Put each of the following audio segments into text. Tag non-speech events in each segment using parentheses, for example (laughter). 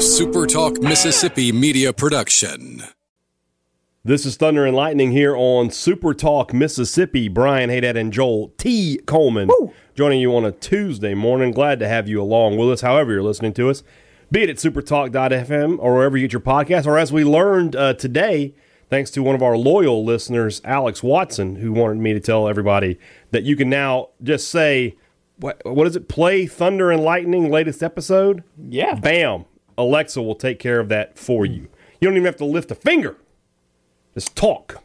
a SuperTalk Mississippi media production. This is Thunder and Lightning here on Super Talk Mississippi. Brian Haydad and Joel T. Coleman joining you on a Tuesday morning. Glad to have you along with us, however you're listening to us, be it at supertalk.fm or wherever you get your podcast, or as we learned uh, today, thanks to one of our loyal listeners, Alex Watson, who wanted me to tell everybody that you can now just say, what, what is it? Play Thunder and Lightning latest episode? Yeah. Bam. Alexa will take care of that for you. You don't even have to lift a finger. Just talk.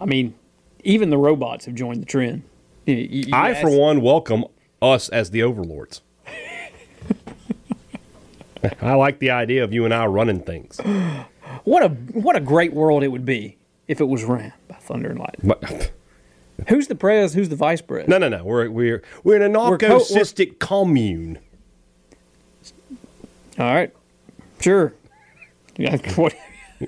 I mean, even the robots have joined the trend. You- you- I, ask- for one, welcome us as the overlords. (laughs) I like the idea of you and I running things. What a what a great world it would be if it was ran by Thunder and Lightning. But, (laughs) Who's the pres? Who's the vice pres? no, no, no. We're we're we're in a We're co- commune. All right, sure. Yeah, (laughs)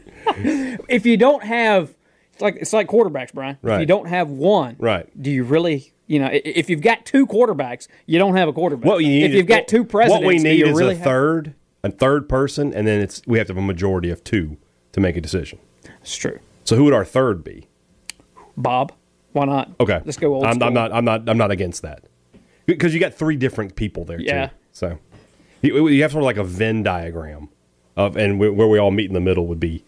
if you don't have, it's like it's like quarterbacks, Brian. If Right. you don't have one, Right. Do you really? You know, if you've got two quarterbacks, you don't have a quarterback. What you need if you've got two presidents, what we need is really a third, a third person, and then it's we have to have a majority of two to make a decision. It's true. So who would our third be? Bob, why not? Okay, let's go old I'm. I'm not. I'm not. I'm not against that because you got three different people there. Yeah. Too. So you, you have sort of like a Venn diagram of, and where where we all meet in the middle would be,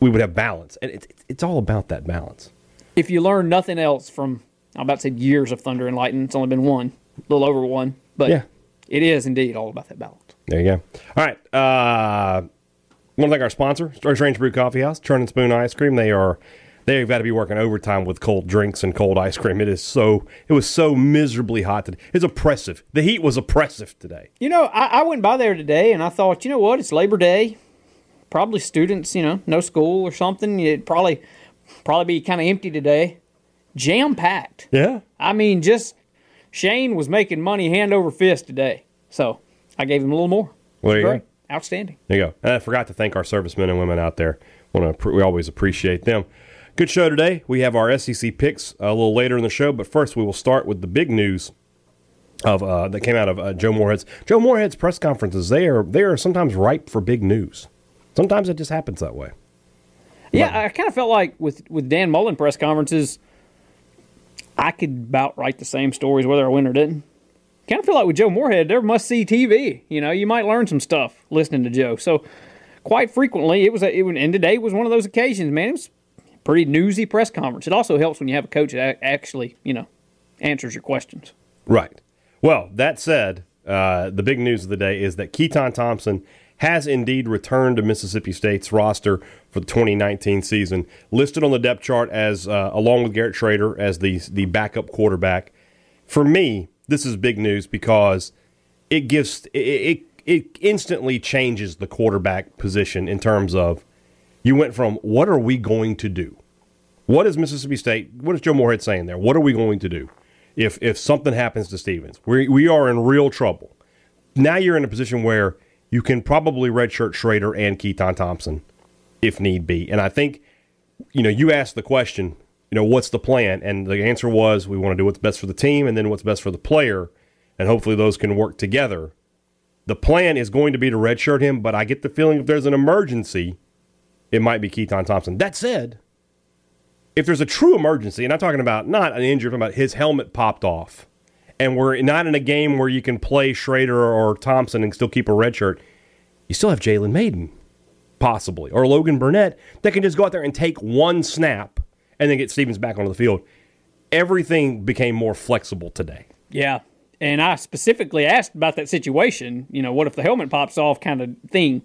we would have balance, and it's it's all about that balance. if you learn nothing else from I'm about to say years of Thunder and Lightning, it's only been one, a little over one, but Yeah. it is indeed all about that balance. There you go. All right. Uh, want to thank our sponsor, Strange Brew Coffee House, Churn and Spoon Ice Cream. They are they've got to be working overtime with cold drinks and cold ice cream. It is so it was so miserably hot today. It's oppressive. The heat was oppressive today. You know, I, I went by there today and I thought, you know what, it's Labor Day, probably students, you know, no school or something. It'd probably probably be kind of empty today, jam packed. Yeah. I mean, just Shane was making money hand over fist today, so I gave him a little more. Well, there you Great, go. outstanding. There you go. And I forgot to thank our servicemen and women out there. We always appreciate them. Good show today. We have our SEC picks a little later in the show, but first we will start with the big news of uh, that came out of uh, Joe Moorhead's Joe Moorhead's press conferences. They are they are sometimes ripe for big news. Sometimes it just happens that way. Yeah, I kind of felt like with with Dan Mullen press conferences, I could about write the same stories whether I win or didn't. Kind of feel like with Joe Moorhead, there must see TV. You know, you might learn some stuff listening to Joe. So, quite frequently, it was a, it and today was one of those occasions. Man, it was pretty newsy press conference. It also helps when you have a coach that actually, you know, answers your questions. Right. Well, that said, uh, the big news of the day is that Keytaon Thompson has indeed returned to Mississippi State's roster for the 2019 season, listed on the depth chart as uh, along with Garrett Shrader as the the backup quarterback. For me, this is big news because it gives it, it it instantly changes the quarterback position in terms of you went from what are we going to do what is Mississippi State? What is Joe Moorhead saying there? What are we going to do if if something happens to Stevens? We we are in real trouble. Now you're in a position where you can probably redshirt Shrader and Keytaon Thompson if need be. And I think you know you asked the question, you know, what's the plan? And the answer was we want to do what's best for the team and then what's best for the player, and hopefully those can work together. The plan is going to be to redshirt him, but I get the feeling if there's an emergency, it might be Keytaon Thompson. That said, if there's a true emergency, and I'm talking about not an injury, I'm talking about his helmet popped off, and we're not in a game where you can play Shrader or Thompson and still keep a red shirt, you still have Jalen Mayden, possibly, or Logan Burnett that can just go out there and take one snap and then get Stevens back onto the field. Everything became more flexible today. Yeah. And I specifically asked about that situation, you know, what if the helmet pops off kind of thing.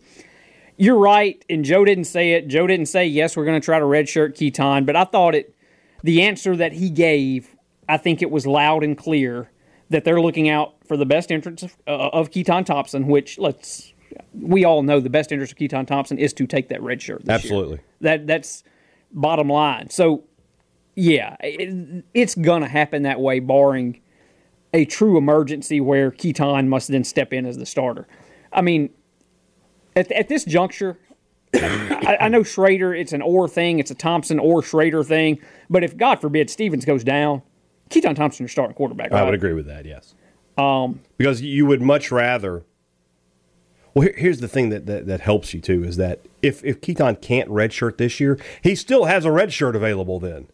You're right, and Joe didn't say it. Joe didn't say, yes, we're going to try to redshirt Keytaon, but I thought it, the answer that he gave, I think it was loud and clear that they're looking out for the best interest of, uh, of Keytaon Thompson, which let's, we all know the best interest of Keytaon Thompson is to take that red shirt. this year. Absolutely. That That's bottom line. So, yeah, it, it's going to happen that way, barring a true emergency where Keytaon must then step in as the starter. I mean, at, at this juncture, I, I know Shrader, it's an or thing, it's a Thompson or Shrader thing, but if God forbid Stevens goes down, Keytaon Thompson, your starting quarterback. I would agree with that, yes. Um, because you would much rather. Well, here, here's the thing that, that that helps you too is that if if Keytaon can't redshirt this year, he still has a redshirt available. Then,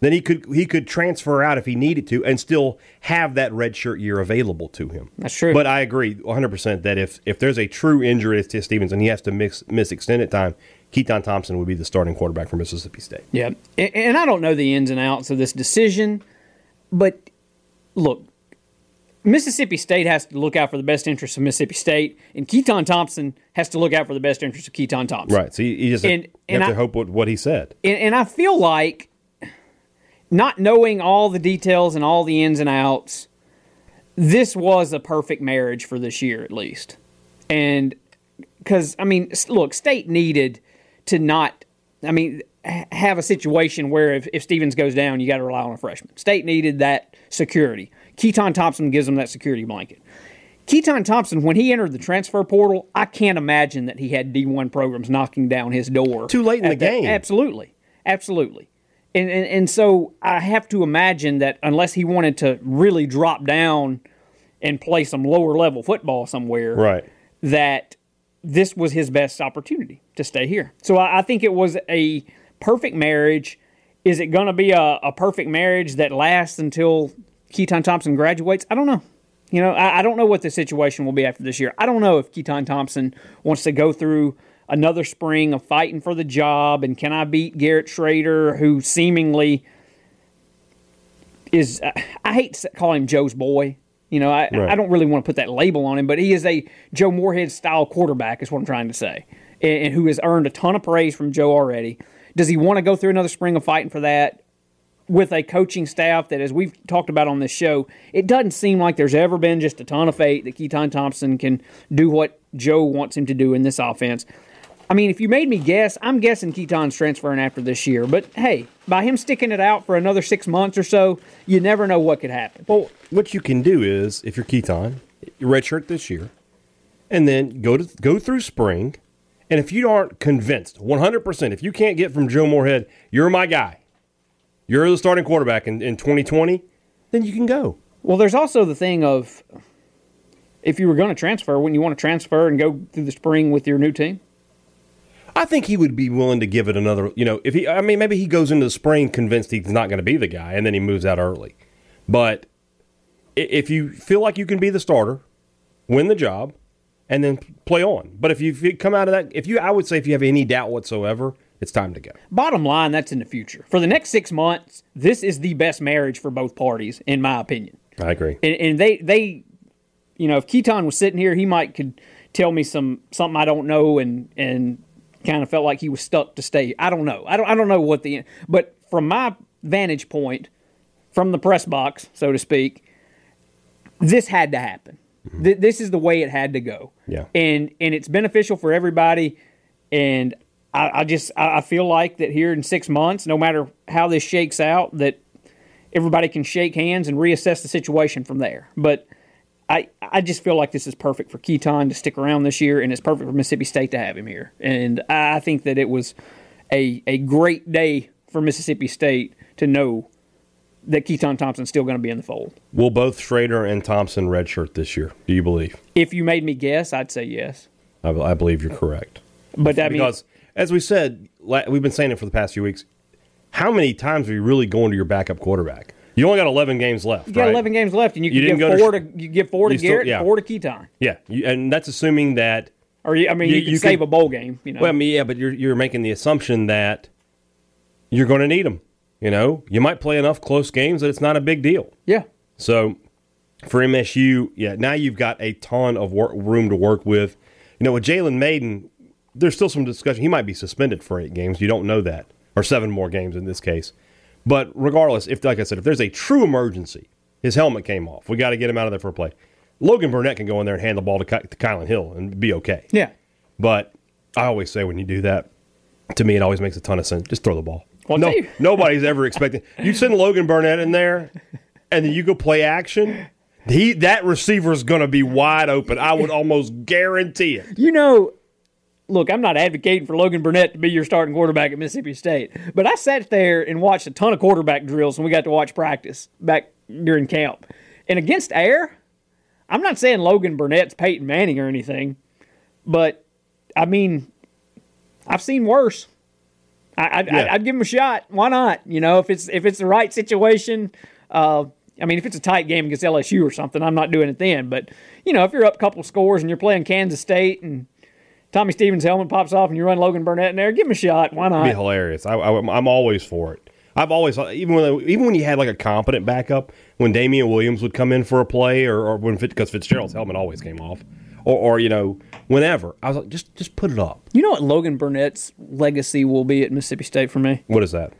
then he could he could transfer out if he needed to and still have that red shirt year available to him. That's true. But I agree 100 percent that if if there's a true injury to Stevens and he has to mix, miss extended time, Keytaon Thompson would be the starting quarterback for Mississippi State. Yeah, and, and I don't know the ins and outs of this decision, but look, Mississippi State has to look out for the best interests of Mississippi State, and Keytaon Thompson has to look out for the best interests of Keytaon Thompson. Right. So you, you just And- you and have I- to hope what, what he said. And, and I feel like not knowing all the details and all the ins and outs, this was a perfect marriage for this year at least. And because, I mean, look, State needed to not, I mean, have a situation where if, if Stevens goes down, you got to rely on a freshman. State needed that security. Keytaon Thompson gives them that security blanket. Keytaon Thompson, when he entered the transfer portal, I can't imagine that he had D1 programs knocking down his door. Too late in the that- game. Absolutely. Absolutely. And, and, and so I have to imagine that unless he wanted to really drop down and play some lower level football somewhere, Right. that this was his best opportunity to stay here. So I, I think it was a perfect marriage. Is it going to be a, a perfect marriage that lasts until Keytaon Thompson graduates? I don't know. You know, I, I don't know what the situation will be after this year. I don't know if Keytaon Thompson wants to go through another spring of fighting for the job and can I beat Garrett Shrader, who seemingly is I hate to call him Joe's boy. You know, I, Right. I don't really want to put that label on him, but he is a Joe Moorhead style quarterback, is what I'm trying to say, and, and who has earned a ton of praise from Joe already. Does he want to go through another spring of fighting for that with a coaching staff that, as we've talked about on this show, it doesn't seem like there's ever been just a ton of faith that Keytaon Thompson can do what Joe wants him to do in this offense. I mean, if you made me guess, I'm guessing Keytaon's transferring after this year. But hey, by him sticking it out for another six months or so, you never know what could happen. Well, what you can do is, if you're Keytaon, redshirt this year, and then go to go through spring, and if you aren't convinced 100, percent if you can't get from Joe Moorhead, you're my guy, you're the starting quarterback in, in 2020, then you can go. Well, there's also the thing of if you were going to transfer, wouldn't you want to transfer and go through the spring with your new team? I think he would be willing to give it another. You know, if he, I mean, maybe he goes into the spring convinced he's not going to be the guy, and then he moves out early. But if you feel like you can be the starter, win the job, and then play on. But if you, come out of that, if you, I would say, if you have any doubt whatsoever, it's time to go. Bottom line, that's in the future. For the next six months, this is the best marriage for both parties, in my opinion. I agree. And, and they, they, you know, if Keytaon was sitting here, he might could tell me some something I don't know, and and kind of felt like he was stuck to stay. I don't know. I don't. I don't know what the. But from my vantage point, from the press box, so to speak, this had to happen. Mm-hmm. Th- this is the way it had to go. Yeah. And and it's beneficial for everybody. And I, I just I I feel like that here in six months, no matter how this shakes out, that everybody can shake hands and reassess the situation from there. But I I just feel like this is perfect for Keytaon to stick around this year, and it's perfect for Mississippi State to have him here. And I think that it was a a great day for Mississippi State to know that Keytaon Thompson's still going to be in the fold. Will both Shrader and Thompson redshirt this year? Do you believe? If you made me guess, I'd say yes. I, I believe you're correct. But mean, Because, as we said, we've been saying it for the past few weeks. How many times are you really going to your backup quarterback? You only got 11 games left. you got right? 11 games left, and you, You can give go to to, you give four to you still- Garrett, yeah. four to Keytaon. Yeah, you, and that's assuming that. Or you- I mean, You- you, can you save could- a bowl game. You know, Well, I mean, yeah, but you're you're making the assumption that you're going to need them. You know, you might play enough close games that it's not a big deal. yeah. So for MSU, yeah, now you've got a ton of work, room to work with. You know, with Jalen Mayden, there's still some discussion. He might be suspended for eight games. You don't know that, or seven more games in this case. But regardless, if like I said, if there's a true emergency, his helmet came off. We got to get him out of there for a play. Logan Burnett can go in there and hand the ball to, Ky- to Kylan Hill and be okay. Yeah. But I always say when you do that, to me, it always makes a ton of sense. Just throw the ball. Well, no, (laughs) nobody's ever expecting you send Logan Burnett in there, and then you go play action. He that receiver is going to be wide open. I would almost guarantee it. You know, look, I'm not advocating for Logan Burnett to be your starting quarterback at Mississippi State, but I sat there and watched a ton of quarterback drills when we got to watch practice back during camp. And against air, I'm not saying Logan Burnett's Peyton Manning or anything, but I mean, I've seen worse. I, I'd, Yeah. Give him a shot. Why not? You know, if it's if it's the right situation. Uh, I mean, if it's a tight game against LSU or something, I'm not doing it then. But you know, if you're up a couple scores and you're playing Kansas State and Tommy Stevens' helmet pops off and you run Logan Burnett in there, give him a shot. Why not? be hilarious. I, I, I'm always for it. I've always even when even when you had like a competent backup, when Damian Williams would come in for a play, or, or when because Fitzgerald's helmet always came off, or, or you know whenever I was like, just just put it up. You know what Logan Burnett's legacy will be at Mississippi State for me? What is that?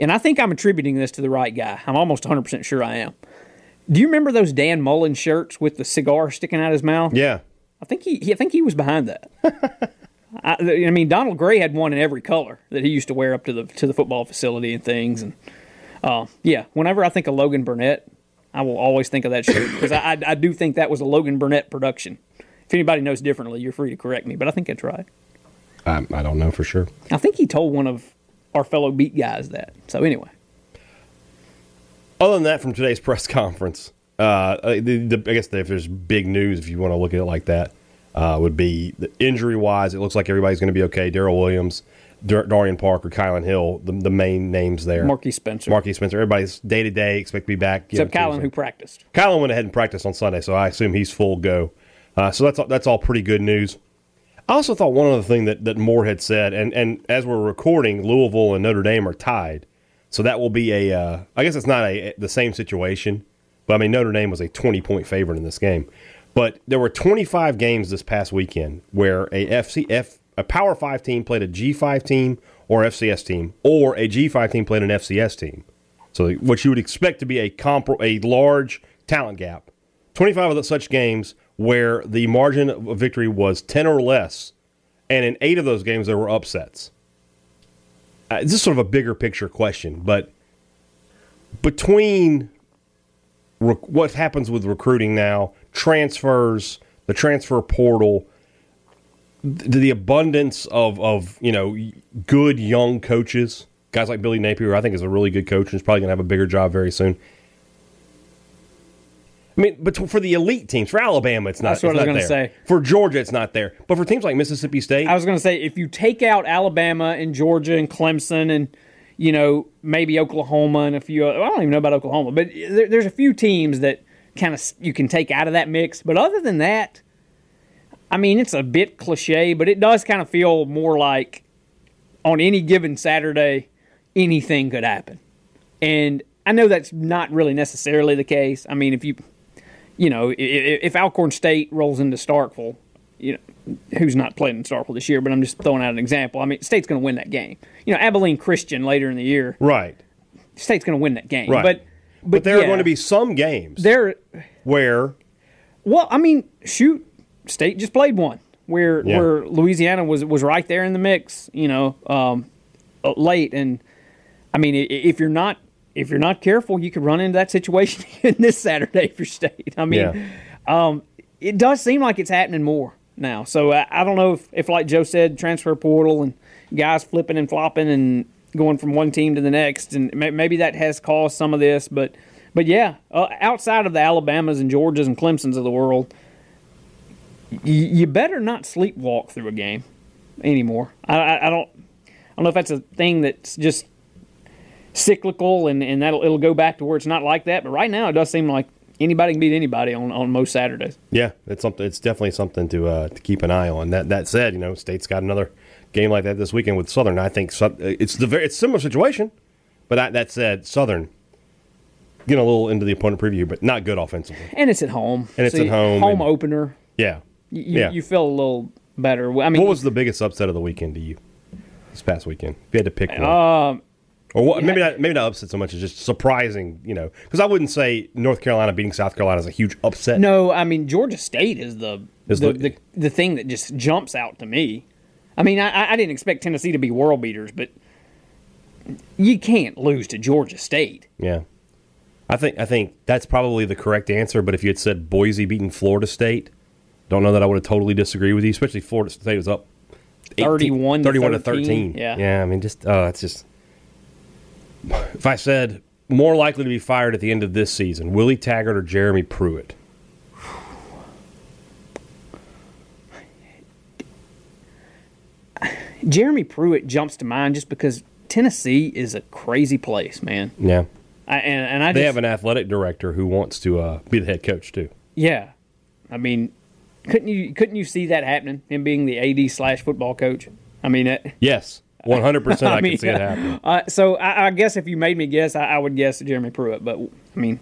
and I think I'm attributing this to the right guy. I'm almost 100% sure I am. Do you remember those Dan Mullen shirts with the cigar sticking out his mouth? Yeah, I think he, he I think he was behind that. (laughs) I, I mean, Donald Gray had one in every color that he used to wear up to the to the football facility and things. And uh, yeah, whenever I think of Logan Burnett, I will always think of that shirt because I, I I do think that was a Logan Burnett production. If anybody knows differently, you're free to correct me, but I think that's right. I, I don't know for sure. I think he told one of our fellow beat guys that. So anyway. Other than that, from today's press conference, uh, the, the, I guess if there's big news, if you want to look at it like that, uh, would be the injury wise. It looks like everybody's going to be okay. Daryl Williams, Dar- Darian Parker, Kylan Hill, the, the main names there. Marquis Spencer. Marquis Spencer. Everybody's day to day. Expect to be back. Except know, Kylan, Tuesday. who practiced. Kylan went ahead and practiced on Sunday, so I assume he's full go. Uh, so that's all, that's all pretty good news. I also thought one other thing that, that Moorhead said, and, and as we're recording, Louisville and Notre Dame are tied. So that will be a, uh, I guess it's not a the same situation, but I mean, Notre Dame was a 20 point favorite in this game. But there were 25 games this past weekend where a FC, F, a Power 5 team played a G5 team or FCS team, or a G5 team played an FCS team. So what you would expect to be a compar- a large talent gap. 25 of such games where the margin of victory was 10 or less, and in eight of those games there were upsets. Uh, this is sort of a bigger picture question, but between re- what happens with recruiting now, transfers, the transfer portal, th- the abundance of, of you know good young coaches, guys like Billy Napier, I think is a really good coach and is probably going to have a bigger job very soon. I mean, but for the elite teams, for Alabama, it's not. That's what it's I was gonna say. For Georgia, it's not there. But for teams like Mississippi State, I was going to say if you take out Alabama and Georgia and Clemson and you know maybe Oklahoma and a few, Other, I don't even know about Oklahoma, but there, there's a few teams that kind of you can take out of that mix. But other than that, I mean, it's a bit cliche, but it does kind of feel more like on any given Saturday, anything could happen. And I know that's not really necessarily the case. I mean, if you, you know, if, if Alcorn State rolls into Starkville, you know, who's not playing in Starkville this year, but I'm just throwing out an example. I mean, State's going to win that game. You know, Abilene Christian later in the year, right? State's going to win that game. Right. But, but, But there are going to be some games there. where Well, I mean, shoot, State just played one where Yeah. where Louisiana was was right there in the mix. You know, um, uh, late, and I mean, if you're not if you're not careful, you could run into that situation (laughs) in this Saturday for State. I mean, yeah, it does seem like it's happening more now. So I, don't know if, if, like Joe said, transfer portal and guys flipping and flopping and going from one team to the next, and may, maybe that has caused some of this. But but yeah, uh, outside of the Alabamas and Georgias and Clemsons of the world, y- you better not sleepwalk through a game anymore. I, I, I don't I don't know if that's a thing that's just cyclical and, and that'll it'll go back to where it's not like that. But right now, it does seem like anybody can beat anybody on, on most Saturdays. yeah, it's something. It's definitely something to uh, to keep an eye on. That that said, you know, State's got another game like that this weekend with Southern. I think it's the very it's a similar situation, but that, that said, Southern getting a little into the opponent preview, but not good offensively. And it's at home. And it's So at home, Home and- opener. Yeah, You, you- yeah. you feel a little better. I mean, what was the biggest upset of the weekend to you this past weekend? If you had to pick one. Um, Or what, maybe not maybe not upset so much as just surprising, you know, because I wouldn't say North Carolina beating South Carolina is a huge upset. no, I mean Georgia State is the Is the, the- the the thing that just jumps out to me. I mean, I, I didn't expect Tennessee to be world beaters, but you can't lose to Georgia State. Yeah, I think I think that's probably the correct answer. But if you had said Boise beating Florida State, don't know that I would have totally disagreed with you. Especially Florida State was up 18 31 to 31 to 13. 13. Yeah. yeah. I mean, just uh, oh, that's just. If I said more likely to be fired at the end of this season, Willie Taggart or Jeremy Pruitt, Jeremy Pruitt jumps to mind just because Tennessee is a crazy place, man. Yeah. I, and, and I They just, have an athletic director who wants to uh, be the head coach too. yeah. I mean, couldn't you couldn't you see that happening? Him being the AD slash football coach. I mean, it, Yes, one hundred percent. (laughs) I mean, can see it happening. (laughs) Uh, so I, I guess if you made me guess, I, I would guess Jeremy Pruitt. But I mean,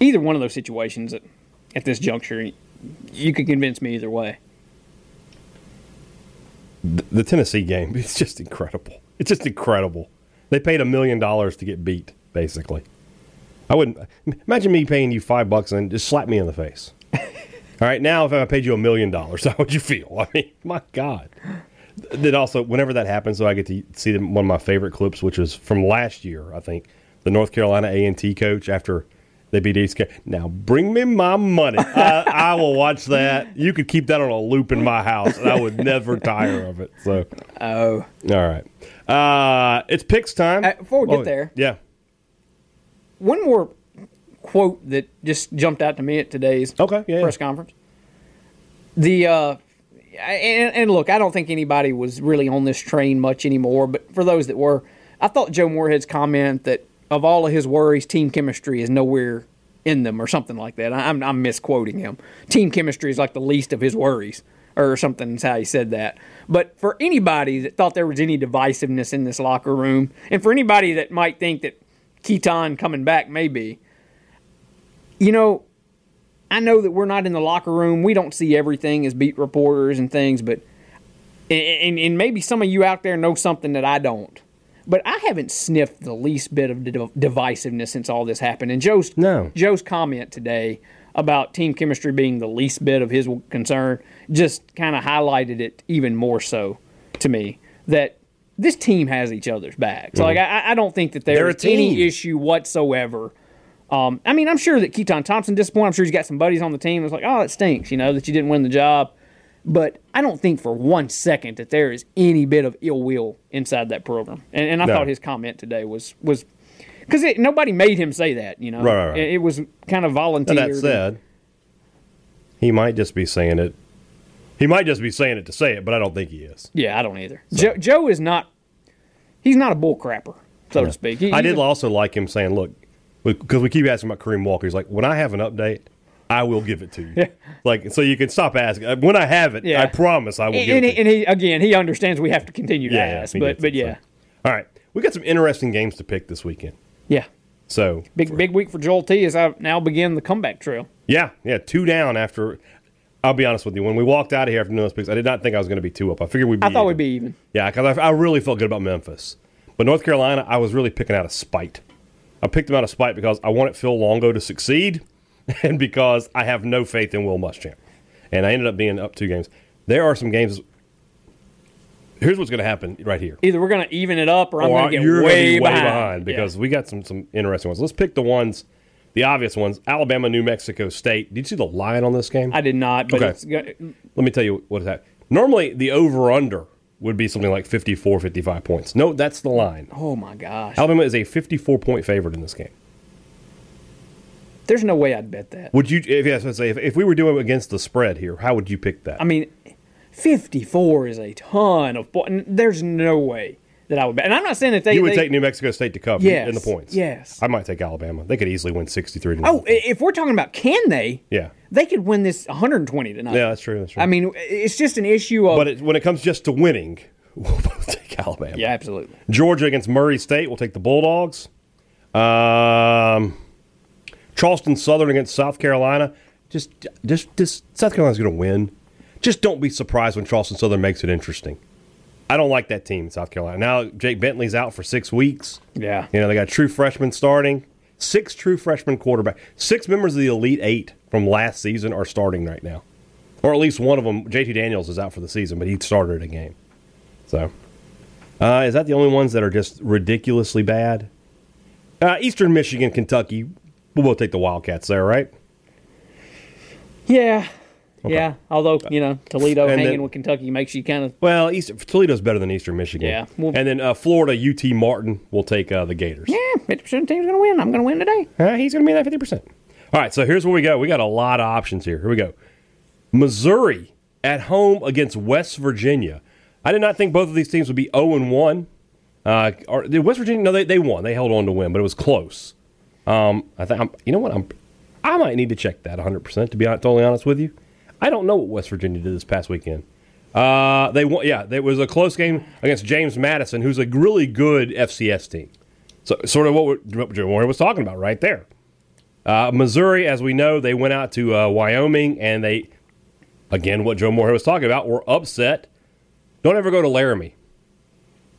either one of those situations at, at this juncture, you could convince me either way. The Tennessee game is just incredible. It's just incredible. They paid a million dollars to get beat, basically. I wouldn't imagine me paying you five bucks and just slap me in the face. (laughs) All right, now if I paid you a million dollars, how would you feel? I mean, my God. Then also, whenever that happens, so I get to see them, one of my favorite clips, which was from last year, I think, the North Carolina A and T coach after they beat East. Carolina. Now bring me my money. (laughs) I, I will watch that. You could keep that on a loop in my house, and I would never tire of it. So, Oh, all right, uh, it's picks time. Uh, before we get Oh, there- yeah, one more quote that just jumped out to me at today's okay, yeah, press conference. The uh, and, and look, I don't think anybody was really on this train much anymore. But for those that were, I thought Joe Moorhead's comment that of all of his worries, team chemistry is nowhere in them, or something like that. I'm, I'm misquoting him. Team chemistry is like the least of his worries, or something. Is how he said that. But for anybody that thought there was any divisiveness in this locker room, and for anybody that might think that Keytaon coming back maybe, you know, I know that we're not in the locker room. We don't see everything as beat reporters and things, but and, and maybe some of you out there know something that I don't. But I haven't sniffed the least bit of divisiveness since all this happened. And Joe's No. Joe's comment today about team chemistry being the least bit of his concern just kind of highlighted it even more so to me that this team has each other's backs. Like I, I don't think that Mm-hmm. They're there's any issue whatsoever. Um, I mean, I'm sure that Keytaon Thompson disappointed. I'm sure he's got some buddies on the team. It's like, oh, it stinks, you know, that you didn't win the job. But I don't think for one second that there is any bit of ill will inside that program. And, and I No. thought his comment today was was because nobody made him say that. You know, Right, right, right. It, it was kind of Now, volunteered. that said, he might just be saying it. He might just be saying it to say it, but I don't think he is. yeah, I don't either. Joe, Joe is not. He's not a bull crapper, so to speak. He- I did a- also like him saying, "Look," because we keep asking about Kareem Walker. He's like, "When I have an update, I will give it to you." Yeah. Like, so you can stop asking. Uh, When I have it, Yeah. I promise I will and, give and, it he, and he again, he understands we have to continue to you. ask. but but yeah, so. All right, we got some interesting games to pick this weekend. yeah. So Big big week for Joel T as I now begin the comeback trail. yeah, yeah, two down after. I'll be honest with you. When we walked out of here after those picks, I did not think I was going to be two up. I figured we'd be. I thought even. we'd be even. Yeah, because I, I really felt good about Memphis. But North Carolina, I was really picking out of spite. I picked them out of spite because I wanted Phil Longo to succeed (laughs) and because I have no faith in Will Muschamp. And I ended up being up two games. There are some games. Here's what's going to happen right here. Either we're going to even it up, or I'm going to get way, be way behind. behind, because we got some some interesting ones. Let's pick the ones, the obvious ones. Alabama, New Mexico State. Did you see the line on this game? I did not, but Okay. it's Let me tell you what is that. Normally, the over under would be something like 54, 55 points. No, that's the line. oh my gosh, Alabama is a 54 point favorite in this game. there's no way I'd bet that. Would you, if, yes, let's say, if, if we were doing against the spread here, how would you pick that? I mean, 54 is a ton of points. There's no way that I would bet. And I'm not saying that they you would they- take New Mexico State to cover Yes, in the points. yes. I might take Alabama. They could easily win 63 to Oh, if we're talking about can they? Yeah. They could win this 120 tonight. Yeah, that's true. That's true. I mean, it's just an issue of. but it, when it comes just to winning, (laughs) we'll both take Alabama. yeah, absolutely. Georgia against Murray State. We'll take the Bulldogs. Um, Charleston Southern against South Carolina. Just, just, just South Carolina's going to win. Just don't be surprised when Charleston Southern makes it interesting. I don't like that team, in South Carolina. Now Jake Bentley's out for six weeks. Yeah. You know they got true freshmen starting. Six true freshman quarterback. Six members of the Elite Eight from last season are starting right now, or at least one of them. JT Daniels is out for the season, but he started a game. So, uh, is that the only ones that are just ridiculously bad? Uh, Eastern Michigan, Kentucky. We'll both take the Wildcats there, right? Yeah. Yeah. Although, you know, Toledo And hanging then- with Kentucky makes you kind of. Well, East, Toledo's better than Eastern Michigan. Yeah, well- and then uh, Florida, UT Martin will take uh, the Gators. Yeah, 50% of the team's going to win. I'm going to win today. Uh, he's going to be in that fifty percent. All right, so here's where we go. We got a lot of options here. Here we go. Missouri at home against West Virginia. I did not think both of these teams would be 0 and 1. Uh, or, West Virginia, no, they, they won. They held on to win, but it was close. Um, I think, you know what? I'm, I might need to check that 100%, to be totally honest with you. I don't know what West Virginia did this past weekend. Uh, they won, yeah, it was a close game against James Madison, who's a really good FCS team. So, sort of what, Joe Moore was talking about right there. Uh, Missouri, as we know, they went out to uh, Wyoming and they, again, what Joe Moore was talking about, were upset. Don't ever go to Laramie.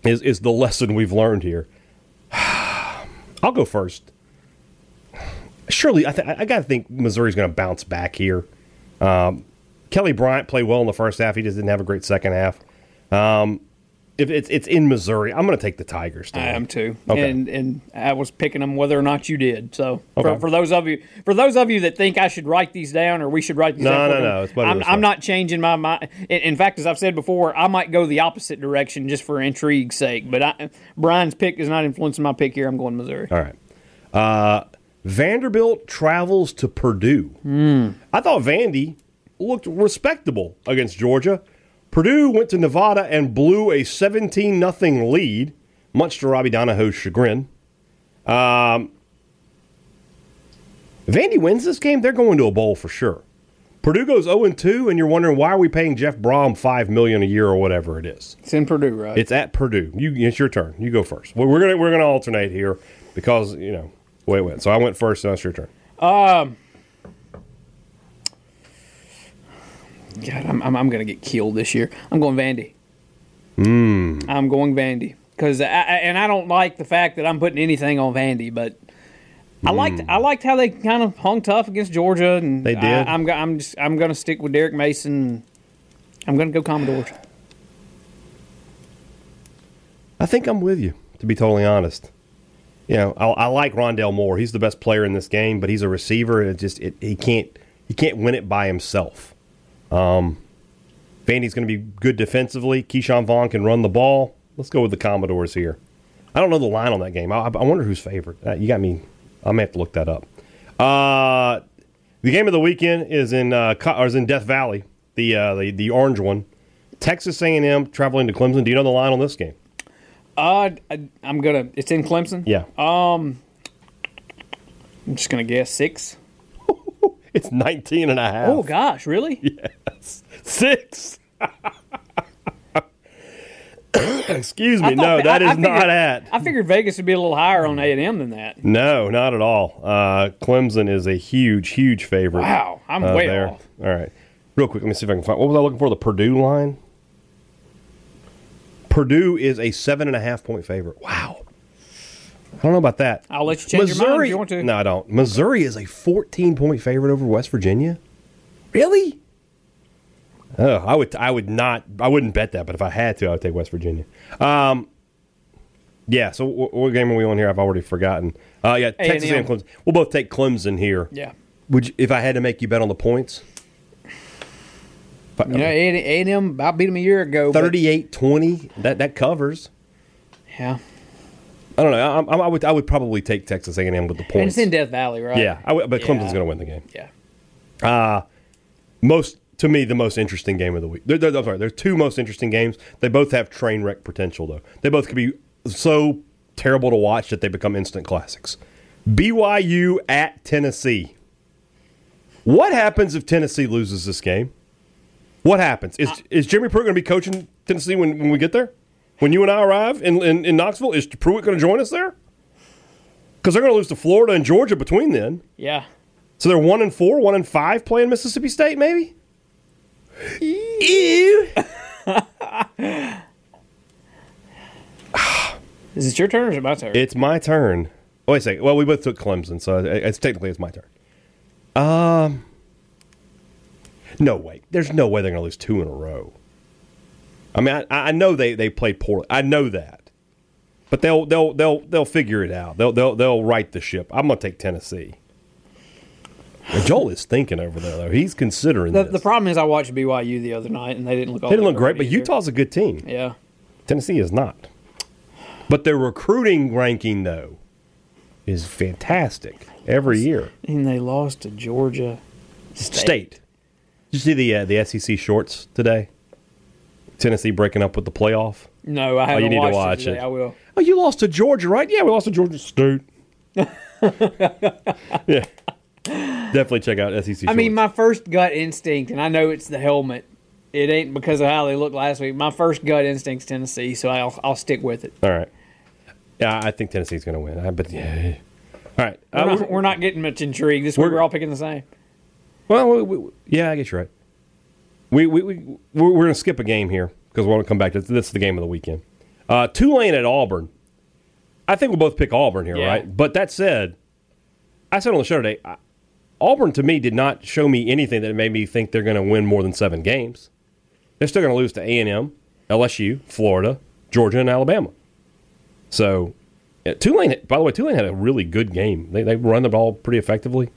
Is is the (laughs) lesson we've learned here? (sighs) I'll go first. Surely, I, th- I got to think Missouri's going to bounce back here. Um, Kelly Bryant played well in the first half. He just didn't have a great second half. Um, if it's it's in Missouri, I'm going to take the Tigers. I am too, Okay. and and I was picking them whether or not you did. So Okay. for, for those of you for those of you that think I should write these down or we should write these No, down, no, no, it's I'm, I'm not changing my mind. In, in fact, as I've said before, I might go the opposite direction just for intrigue's sake. But I, Brian's pick is not influencing my pick here. I'm going Missouri. All right. Uh, Vanderbilt travels to Purdue. I thought Vandy looked respectable against Georgia. Purdue went to Nevada and blew a 17 0 lead, much to Robbie Donahoe's chagrin. Um, Vandy wins this game, they're going to a bowl for sure. Purdue goes 0 2, and you're wondering why are we paying Jeff Brohm 5 million a year or whatever it is. It's in Purdue, right? It's at Purdue. You, it's your turn. You go first. We're gonna we're gonna alternate here because you know. Wait, wait. So I went first. Now it's your turn. Um. God, I'm, I'm, I'm going to get killed this year. I'm going Vandy. I'm going Vandy because and I don't like the fact that I'm putting anything on Vandy, but I liked I liked how they kind of hung tough against Georgia, and They did. I, I'm I'm just I'm going to stick with Derek Mason. I'm going to go Commodores. I think I'm with you. To be totally honest, you know, I, I like Rondale Moore. He's the best player in this game, but he's a receiver, and it just it, he can't he can't win it by himself. Um, Vandy's going to be good defensively. Ke'Shawn Vaughn can run the ball. Let's go with the Commodores here. I don't know the line on that game. I, I wonder who's favored. Uh, you got me. I may have to look that up. Uh, the game of the weekend is in uh, is in Death Valley, the uh, the the orange one. Texas A&M traveling to Clemson. Do you know the line on this game? Uh, I, I'm gonna. It's in Clemson. Yeah, Um, I'm just gonna guess six. (laughs) it's 19 and a half. Oh gosh, really? Yes, Six. (laughs) Excuse me. No, that- that I- is I figured- not at. I figured Vegas would be a little higher on A and M than that. No, not at all. Uh, Clemson is a huge, huge favorite. Wow, I'm uh, way there. off. All right. Real quick, let me see if I can find. What was I looking for? The Purdue line? Purdue is a seven and a half point favorite. Wow. I don't know about that. I'll let you change your mind if you want to. No, I don't. Missouri is a 14 point favorite over West Virginia. Really? Oh, I would. I would not. I wouldn't bet that. But if I had to, I would take West Virginia. Um. Yeah. So what, what game are we on here? I've already forgotten. Uh, yeah, Texas A&M. and Clemson. We'll both take Clemson here. Yeah. Would you, if I had to make you bet on the points? You know, A and M about beat them a year ago. but- 38-20, that that covers. Yeah. I don't know. I, I, I would I would probably take Texas A&M with the And points. it's in Death Valley, right? yeah, I would, but Yeah. Clemson's going to win the game. Yeah. Uh, most to me the most interesting game of the week. There, there, I'm sorry, there's two most interesting games. They both have train wreck potential though. They both could be so terrible to watch that they become instant classics. BYU at Tennessee. What happens if Tennessee loses this game? What happens? Is is Jimmy Pruitt going to be coaching Tennessee when, when we get there? When you and I arrive in, in, in Knoxville, is Pruitt going to join us there? Because they're going to lose to Florida and Georgia between then. Yeah. So they're one and four, one and five playing Mississippi State, maybe. Ew. (sighs) Is it your turn or is it my turn? It's my turn. Oh, wait a second. Well, we both took Clemson, so it's technically it's my turn. Um, no way. There's no way they're going to lose two in a row. I mean, I, I know they they played poorly. I know that, but they'll they'll they'll they'll figure it out. They'll they'll they'll right the ship. I'm going to take Tennessee. And Joel is thinking over there though. He's considering the, this. the problem is I watched BYU the other night and they didn't look. All they didn't look great, but either. Utah's a good team. Yeah. Tennessee is not. But their recruiting ranking, though, is fantastic every year. And they lost to Georgia State. State. Did you see the uh, the SEC shorts today? Tennessee breaking up with the playoff? No, I haven't you need to watch it. It. I will. Oh, you lost to Georgia, right? Yeah, we lost to Georgia State. (laughs) yeah. Definitely check out SEC. I mean, my first gut instinct, and I know it's the helmet. It ain't because of how they looked last week. My first gut instinct's Tennessee, so I'll I'll stick with it. All right. Yeah, I think Tennessee's going to win. I but yeah. All right. We're, Uh, not, we're- we're not getting much intrigue this week. we're- We're all picking the same. Well, we, we, yeah, I guess you're right. We we we we're, going to skip a game here because we want to come back to this. Is the game of the weekend. Uh, Tulane at Auburn. I think we'll both pick Auburn here, Yeah. right? But that said, I said on the show today, I, Auburn to me did not show me anything that made me think they're going to win more than seven games. They're still going to lose to A and M, LSU, Florida, Georgia, and Alabama. So, yeah, Tulane. By the way, Tulane had a really good game. They they run the ball pretty effectively.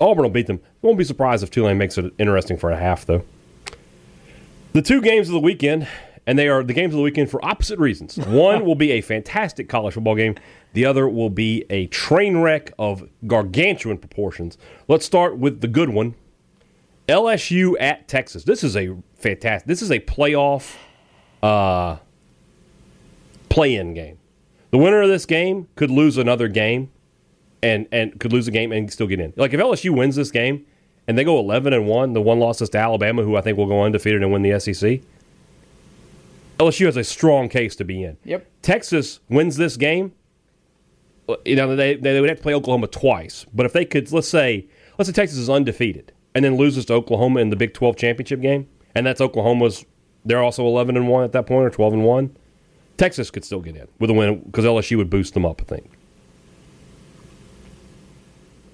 Auburn will beat them. Won't be surprised if Tulane makes it interesting for a half, though. The two games of the weekend, and they are the games of the weekend for opposite reasons. (laughs) One will be a fantastic college football game. The other will be a train wreck of gargantuan proportions. Let's start with the good one. LSU at Texas. This is a fantastic. This is a playoff uh, play-in game. The winner of this game could lose another game, and and could lose a game and still get in. Like if LSU wins this game and they go eleven and one, the one loss is to Alabama, who I think will go undefeated and win the SEC. LSU has a strong case to be in. Yep. Texas wins this game. You know they they would have to play Oklahoma twice, but if they could, let's say let's say Texas is undefeated and then loses to Oklahoma in the Big Twelve championship game, and that's Oklahoma's. They're also eleven and one at that point, or twelve and one. Texas could still get in with a win because LSU would boost them up. I think.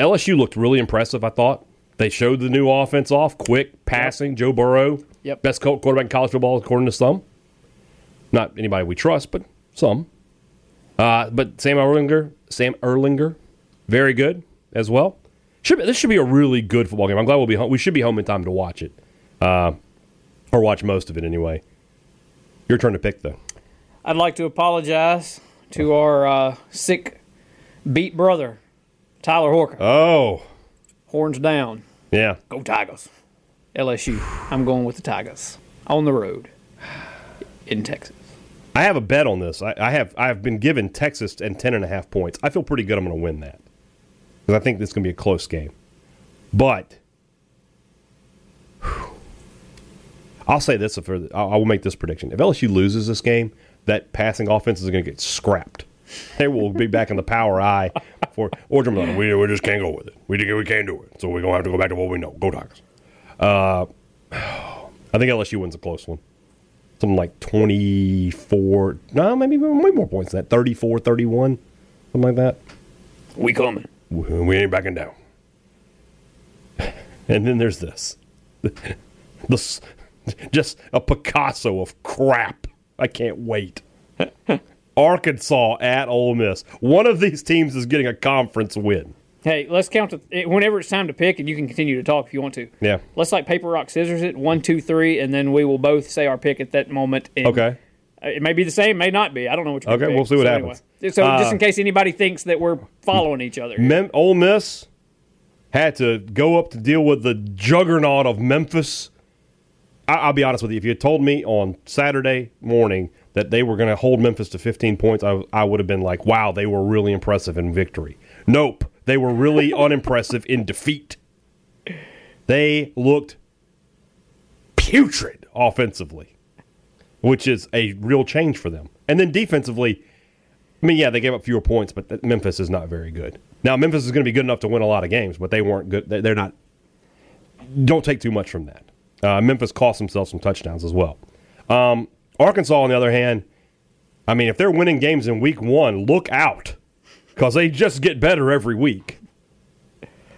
LSU looked really impressive. I thought they showed the new offense off, quick passing. Joe Burrow, Yep. best co- quarterback in college football according to some. Not anybody we trust, but some. Uh, but Sam Ehlinger, Sam Ehlinger, very good as well. Should be, this should be a really good football game. I'm glad we'll be home. We should be home in time to watch it, uh, or watch most of it anyway. Your turn to pick though. I'd like to apologize to our uh, sick, beat brother, Tyler Horka. Oh, Horns down. yeah. Go Tigers. LSU. I'm going with the Tigers on the road in Texas. I have a bet on this. I, I have I have been given Texas and ten and a half points. I feel pretty good. I'm going to win that because I think this is going to be a close game. But whew, I'll say this: for I I will make this prediction. If LSU loses this game, that passing offense is going to get scrapped. They will be back in the power eye for Orgeron. Like, we we just can't go with it. We we can't do it. So we're going to have to go back to what we know. Go Tigers. Uh, I think LSU wins a close one something like 24 no maybe way more points than that 34 31 something like that We coming. we we ain't backing down (laughs) and then there's this (laughs) this just a picasso of crap i can't wait (laughs) arkansas at Ole miss one of these teams is getting a conference win Hey, let's count it whenever it's time to pick, and you can continue to talk if you want to. yeah Let's like paper, rock, scissors it. One, two, three, and then we will both say our pick at that moment. And okay It may be the same, may not be. I don't know what you're Okay, gonna we'll see what so happens. Anyway. So just Uh, in case anybody thinks that we're following each other. Mem- Ole Miss had to go up to deal with the juggernaut of Memphis. I- I'll be honest with you. If you had told me on Saturday morning that they were going to hold Memphis to 15 points, I, I would have been like, wow, they were really impressive in victory. Nope. They were really (laughs) unimpressive in defeat. They looked putrid offensively, which is a real change for them. And then defensively, I mean, yeah, they gave up fewer points, but Memphis is not very good. Now, Memphis is going to be good enough to win a lot of games, but they weren't good. They- They're not. Don't take too much from that. Uh, Memphis cost themselves some touchdowns as well. Um, Arkansas, on the other hand, I mean, if they're winning games in week one, look out because they just get better every week.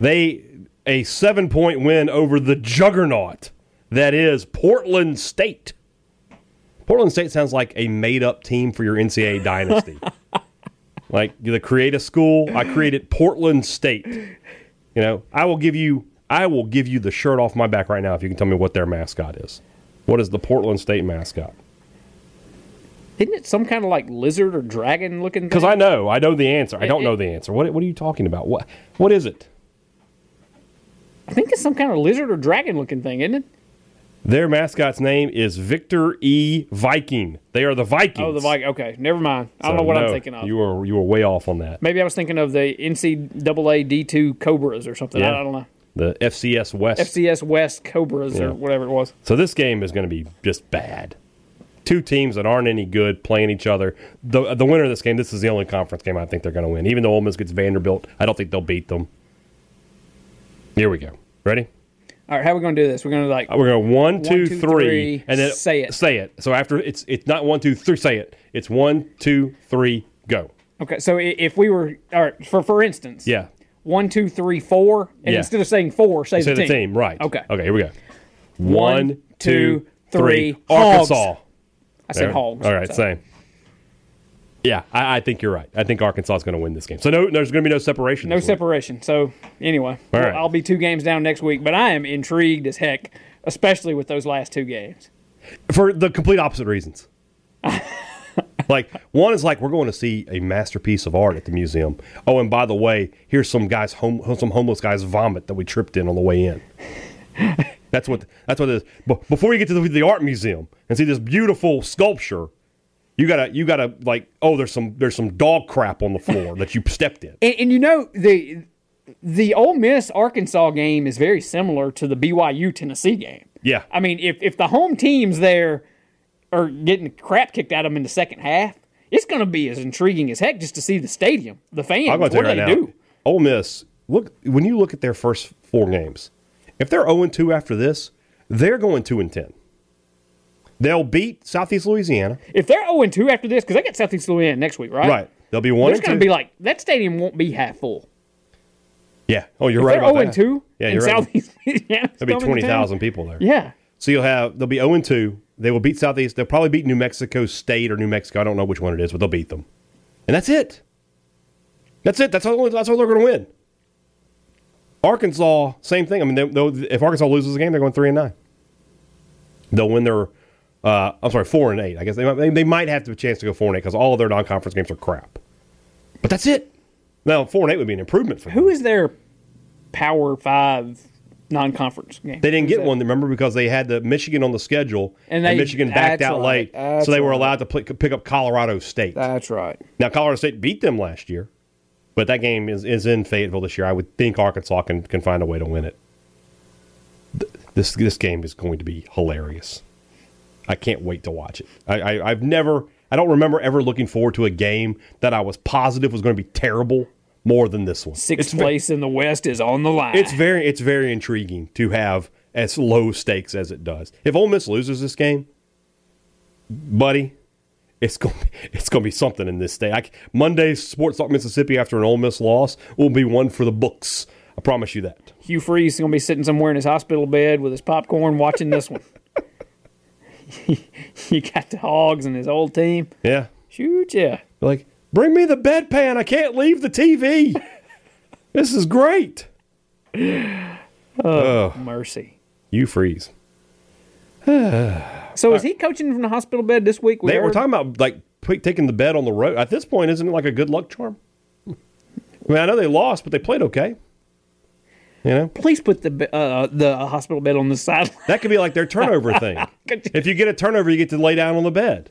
They a seven point win over the juggernaut that is Portland State. Portland State sounds like a made up team for your NCAA dynasty. (laughs) like the create a school, I created Portland State. You know, I will give you I will give you the shirt off my back right now if you can tell me what their mascot is. What is the Portland State mascot? Isn't it some kind of like lizard or dragon looking thing? Because I know, I know the answer. I don't know the answer. What what are you talking about? What what is it? I think it's some kind of lizard or dragon looking thing, isn't it? Their mascot's name is Victor E. Viking. They are the Vikings. Oh, the Viking. Okay, never mind. I don't So, know what I'm thinking of. You were you were way off on that. Maybe I was thinking of the NCAA D2 Cobras or something. I, Yeah. I don't know. The FCS West. FCS West Cobras Yeah. or whatever it was. So this game is going to be just bad. Two teams that aren't any good playing each other. The the winner of this game, this is the only conference game I think they're going to win. Even though Ole Miss gets Vanderbilt, I don't think they'll beat them. Here we go. Ready? All right, how are we going to do this? We're going to like uh, We're going one, two, two, three, three, and then say it. Say it. So after it's it's not one, two, three. Say it. It's one, two, three, go. okay. So if we were all right for for instance, Yeah. one, two, three, four, and Yeah. instead of saying four, say, Say the, the team. Right. Okay. Okay. Here we go. One, One, two, three. Arkansas. I said hogs. All right, same. Yeah, I, I think you're right. I think Arkansas is going to win this game. So no, there's going to be no separation. No this week. separation. So anyway, well, right. I'll be two games down next week, but I am intrigued as heck, especially with those last two games. for the complete opposite reasons. (laughs) like one is like we're going to see a masterpiece of art at the museum. Oh, and by the way, here's some guys home some homeless guys vomit that we tripped in on the way in. (laughs) that's what that's what it is. But before you get to the, the art museum and see this beautiful sculpture, you gotta you gotta like oh there's some there's some dog crap on the floor that you stepped in. And, and you know the the Ole Miss Arkansas game is very similar to the BYU Tennessee game. Yeah. I mean, if if the home teams there are getting crap kicked out of them in the second half, it's going to be as intriguing as heck just to see the stadium, the fans, I'm what tell you they right now. do. Ole Miss, look when you look at their first four games, if they're 0 2 after this, they're going 2 and 10. They'll beat Southeast Louisiana. If they're 0 2 after this, because they got Southeast Louisiana next week, right? Right. They'll be 1 There's and going to be like, that stadium won't be half full. yeah. Oh, you're If right. they're about 0 that. 2 Yeah, you're right. Southeast (laughs) Louisiana, There'll be 20,000 people there. Yeah. So you'll have, they'll be 0 2. They will beat Southeast. They'll probably beat New Mexico State or New Mexico. I don't know which one it is, but they'll beat them. And that's it. That's it. That's all, that's all they're going to win. Arkansas, same thing. I mean, they, if Arkansas loses a game, they're going 3 and 9. They'll win their, uh, I'm sorry, 4 and 8. I guess they might, they, they might have a chance to go 4 and 8 because all of their non conference games are crap. But that's it. Now, 4 and 8 would be an improvement for them. Who is their Power Five non-conference game? They didn't get one, remember, because they had the Michigan on the schedule, And and, Michigan backed out right. late, so they were right. allowed to pick up Colorado State. That's right. now, Colorado State beat them last year, but that game is, is in Fayetteville this year. I would think Arkansas can, can find a way to win it. This this game is going to be hilarious. I can't wait to watch it. I, I, I've never, I don't remember ever looking forward to a game that I was positive was going to be terrible more than this one. Sixth It's ve- place in the West is on the line. it's very it's very intriguing to have as low stakes as it does. If Ole Miss loses this game, buddy, it's going it's going to be something in this state. I, c- Monday's Sports Talk Mississippi after an Ole Miss loss will be one for the books. I promise you that. Hugh Freeze is going to be sitting somewhere in his hospital bed with his popcorn watching this one. (laughs) you got the Hogs and his old team. Yeah, Shoot, yeah. like bring me the bedpan. I can't leave the TV. this is great. Oh mercy. Hugh Freeze. (sighs) (sighs) So is he coaching from the hospital bed this week? We They, we're talking about like taking the bed on the road. At this point, isn't it like a good luck charm? I mean, I know they lost, but they played okay. You know, Please put the uh, the hospital bed on the side. (laughs) that could be like their turnover (laughs) thing. If you get a turnover, you get to lay down on the bed.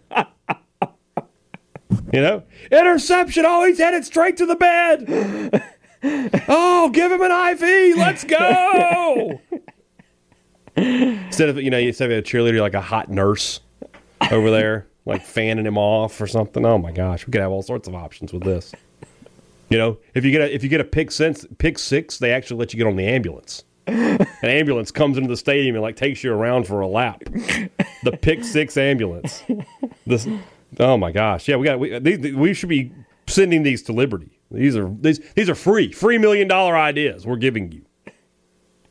You know, interception. Oh, he's headed straight to the bed. (gasps) Oh, give him an IV. Let's go. (laughs) Instead of you know, instead of a cheerleader, like a hot nurse over there, like fanning him off or something. Oh my gosh, we could have all sorts of options with this. You know, if you get a if you get a pick six, pick six, they actually let you get on the ambulance. An ambulance comes into the stadium and like takes you around for a lap. The pick six ambulance. This, oh my gosh, yeah, we got we, uh, these, we should be sending these to Liberty. These are these these are free, free million dollar ideas we're giving you.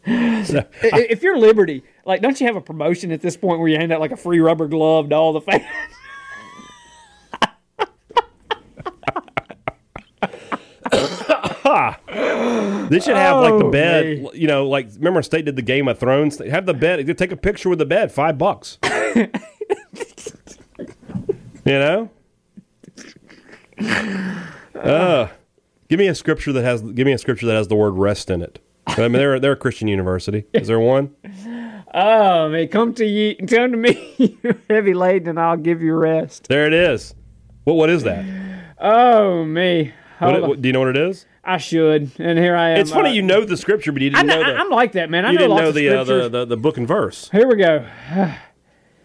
(laughs) (laughs) I- if you're Liberty, like, don't you have a promotion at this point where you hand out like a free rubber glove to all the fans? (laughs) They should have like the Oh, bed, me. you know, like remember State did the Game of Thrones. Have the bed. Take a picture with the bed, five bucks. you know. Uh, give me a scripture that has. Give me a scripture that has the word rest in it. I mean, they're they're a Christian university. Is there one? Oh man, come to you, come to me, (laughs) heavy laden, and I'll give you rest. There it is. What what is that? Oh me, What, what- do you know what it is? I should, and here I am. It's funny Uh, you know the scripture, but you didn't know, the I'm like that, man. I you know didn't know of the, uh, the, the the book and verse. Here we go. (sighs)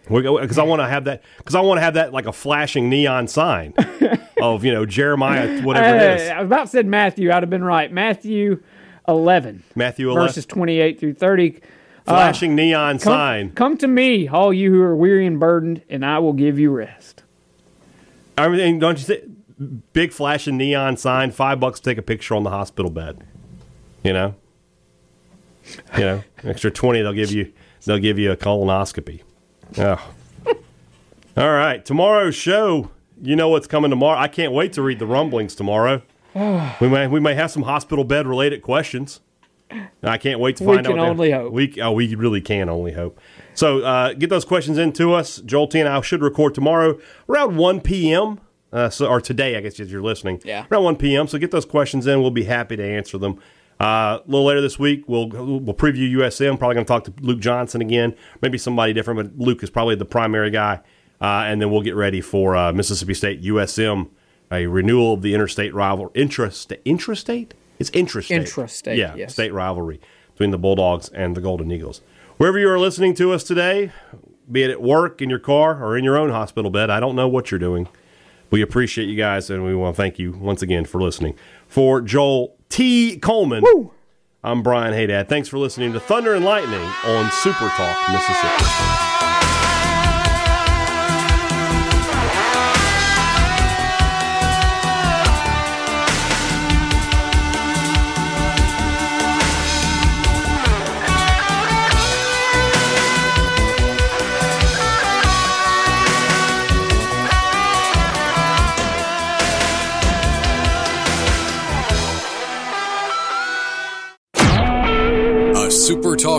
Because I want to have that. Because I want to have that like a flashing neon sign (laughs) of you know Jeremiah whatever it Uh, is. I about said Matthew. I'd have been right. Matthew 11, Matthew 11. verses 28 through 30. flashing uh, neon Come, sign. come to me, all you who are weary and burdened, and I will give you rest. I mean, don't you think? Big flashing neon sign. Five bucks to take a picture on the hospital bed. You know. You know, extra twenty. They'll give you. They'll give you a colonoscopy. Oh. All right. Tomorrow's show. You know what's coming tomorrow. I can't wait to read the rumblings tomorrow. (sighs) we may we may have some hospital bed related questions. I can't wait to find out. We can they- only hope. We oh we really can only hope. So uh, get those questions into us. Joel T and I should record tomorrow around one p.m. Uh, so or today, I guess, as you're listening. Yeah. Around one p.m. So get those questions in. We'll be happy to answer them. Uh, a little later this week, we'll we'll preview USM. Probably going to talk to Luke Johnson again. Maybe somebody different, but Luke is probably the primary guy. Uh, and then we'll get ready for uh, Mississippi State USM, a renewal of the interstate rival interest intrastate. It's intrastate. Intrastate, Yeah, yes. state rivalry between the Bulldogs and the Golden Eagles. Wherever you are listening to us today, be it at work, in your car, or in your own hospital bed, I don't know what you're doing. We appreciate you guys, and we want to thank you once again for listening. For Joel T. Coleman, I'm Brian Haydad. Thanks for listening to Thunder and Lightning on Super Talk, Mississippi.